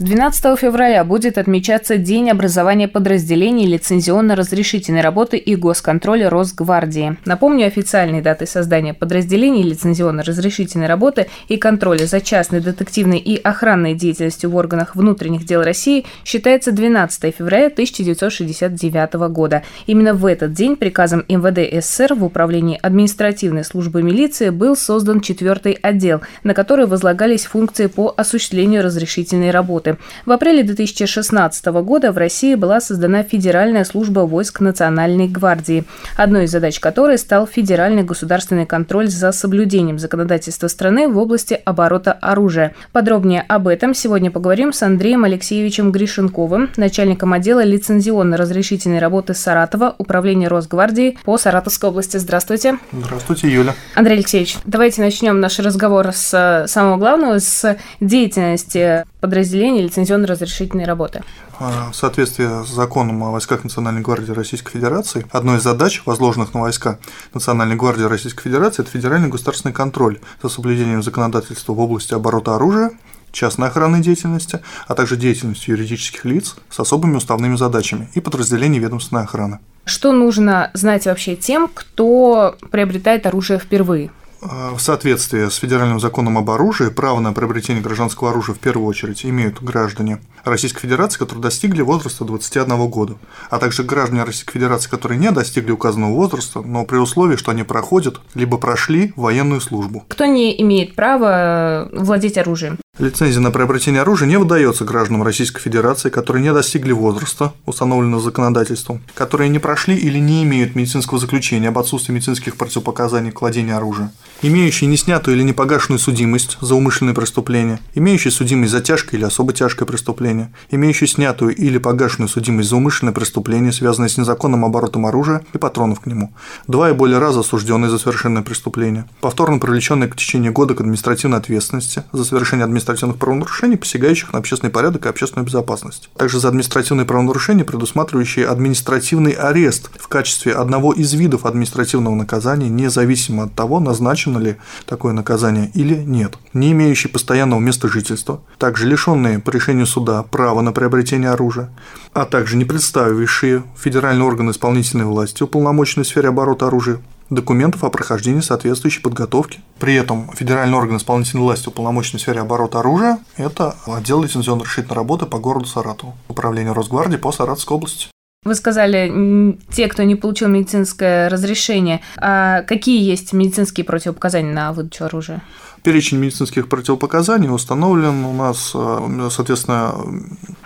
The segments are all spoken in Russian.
12 февраля будет отмечаться День образования подразделений лицензионно-разрешительной работы и госконтроля Росгвардии. Напомню, официальные даты создания подразделений лицензионно-разрешительной работы и контроля за частной детективной и охранной деятельностью в органах внутренних дел России считается 12 февраля 1969 года. Именно в этот день приказом МВД СССР в Управлении административной службы милиции был создан четвертый отдел, на который возлагались функции по осуществлению разрешительной работы работы. В апреле 2016 года в России была создана Федеральная служба войск Национальной гвардии, одной из задач которой стал федеральный государственный контроль за соблюдением законодательства страны в области оборота оружия. Подробнее об этом сегодня поговорим с Андреем Алексеевичем Гришенковым, начальником отдела лицензионно-разрешительной работы Саратова, Управления Росгвардии по Саратовской области. Здравствуйте. Здравствуйте, Юля. Андрей Алексеевич, давайте начнем наш разговор с э, самого главного, с деятельности подразделений лицензионно-разрешительной работы. А, в соответствии с законом о войсках Национальной гвардии Российской Федерации, одной из задач, возложенных на войска Национальной гвардии Российской Федерации, это федеральный государственный контроль за соблюдением законодательства в области оборота оружия, частной охранной деятельности, а также деятельностью юридических лиц с особыми уставными задачами и подразделений ведомственной охраны. Что нужно знать вообще тем, кто приобретает оружие впервые? В соответствии с федеральным законом об оружии, право на приобретение гражданского оружия в первую очередь имеют граждане Российской Федерации, которые достигли возраста 21 года, а также граждане Российской Федерации, которые не достигли указанного возраста, но при условии, что они проходят либо прошли военную службу. Кто не имеет права владеть оружием? Лицензия на приобретение оружия не выдается гражданам Российской Федерации, которые не достигли возраста, установленного законодательством, которые не прошли или не имеют медицинского заключения об отсутствии медицинских противопоказаний к владению оружия, имеющие неснятую или непогашенную судимость за умышленные преступления, имеющие судимость за тяжкое или особо тяжкое преступление, имеющие снятую или погашенную судимость за умышленное преступление, связанное с незаконным оборотом оружия и патронов к нему, два и более раза осужденные за совершенное преступление, повторно привлеченные к течение года к административной ответственности за совершение административной административных правонарушений, посягающих на общественный порядок и общественную безопасность. Также за административные правонарушения, предусматривающие административный арест в качестве одного из видов административного наказания, независимо от того, назначено ли такое наказание или нет, не имеющие постоянного места жительства, также лишенные по решению суда права на приобретение оружия, а также не представившие федеральный орган исполнительной власти, уполномоченный в сфере оборота оружия, документов о прохождении соответствующей подготовки. При этом федеральный орган исполнительной власти, уполномоченный в сфере оборота оружия, это отдел лицензионно-разрешительной работы по городу Саратову, управление Росгвардии по Саратовской области. Вы сказали, те, кто не получил медицинское разрешение, а какие есть медицинские противопоказания на выдачу оружия? Перечень медицинских противопоказаний установлен у нас, э, соответственно,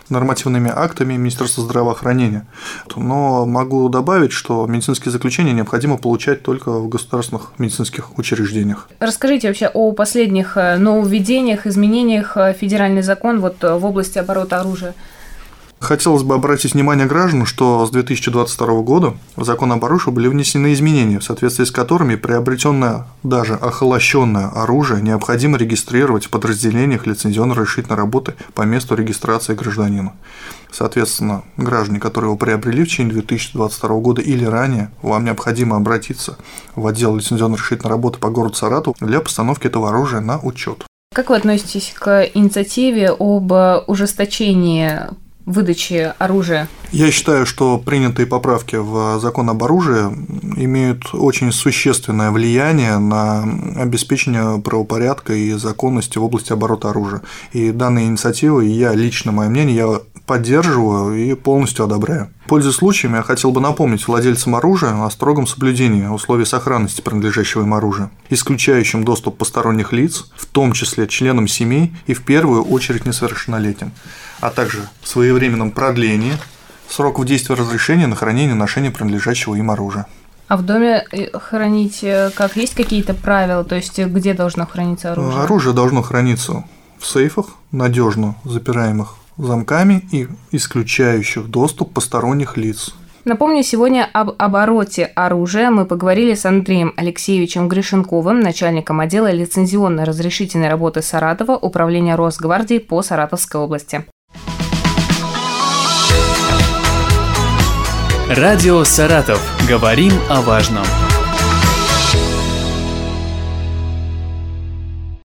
нормативными актами Министерства здравоохранения. Но могу добавить, что медицинские заключения необходимо получать только в государственных медицинских учреждениях. Расскажите вообще о последних э, нововведениях, изменениях э, федеральный закон вот в области оборота оружия. Хотелось бы обратить внимание граждан, что с 2022 года в закон об оружии были внесены изменения, в соответствии с которыми приобретенное, даже охолощенное оружие необходимо регистрировать в подразделениях лицензионно-разрешительной работы по месту регистрации гражданина. Соответственно, граждане, которые его приобрели в течение 2022 года или ранее, вам необходимо обратиться в отдел лицензионно-разрешительной работы по городу Сарату для постановки этого оружия на учет. Как вы относитесь к инициативе об ужесточении выдачи оружия? Я считаю, что принятые поправки в закон об оружии имеют очень существенное влияние на обеспечение правопорядка и законности в области оборота оружия. И данные инициативы, я лично, мое мнение, я поддерживаю и полностью одобряю. Пользуясь случаем, я хотел бы напомнить владельцам оружия о строгом соблюдении условий сохранности принадлежащего им оружия, исключающим доступ посторонних лиц, в том числе членам семей и в первую очередь несовершеннолетним а также своевременном продлении сроков действия разрешения на хранение и ношение принадлежащего им оружия. А в доме э, хранить э, как? Есть какие-то правила? То есть где должно храниться оружие? Оружие должно храниться в сейфах, надежно запираемых замками и исключающих доступ посторонних лиц. Напомню, сегодня об обороте оружия мы поговорили с Андреем Алексеевичем Гришенковым, начальником отдела лицензионно-разрешительной работы Саратова, Управления Росгвардии по Саратовской области. Радио «Саратов». Говорим о важном.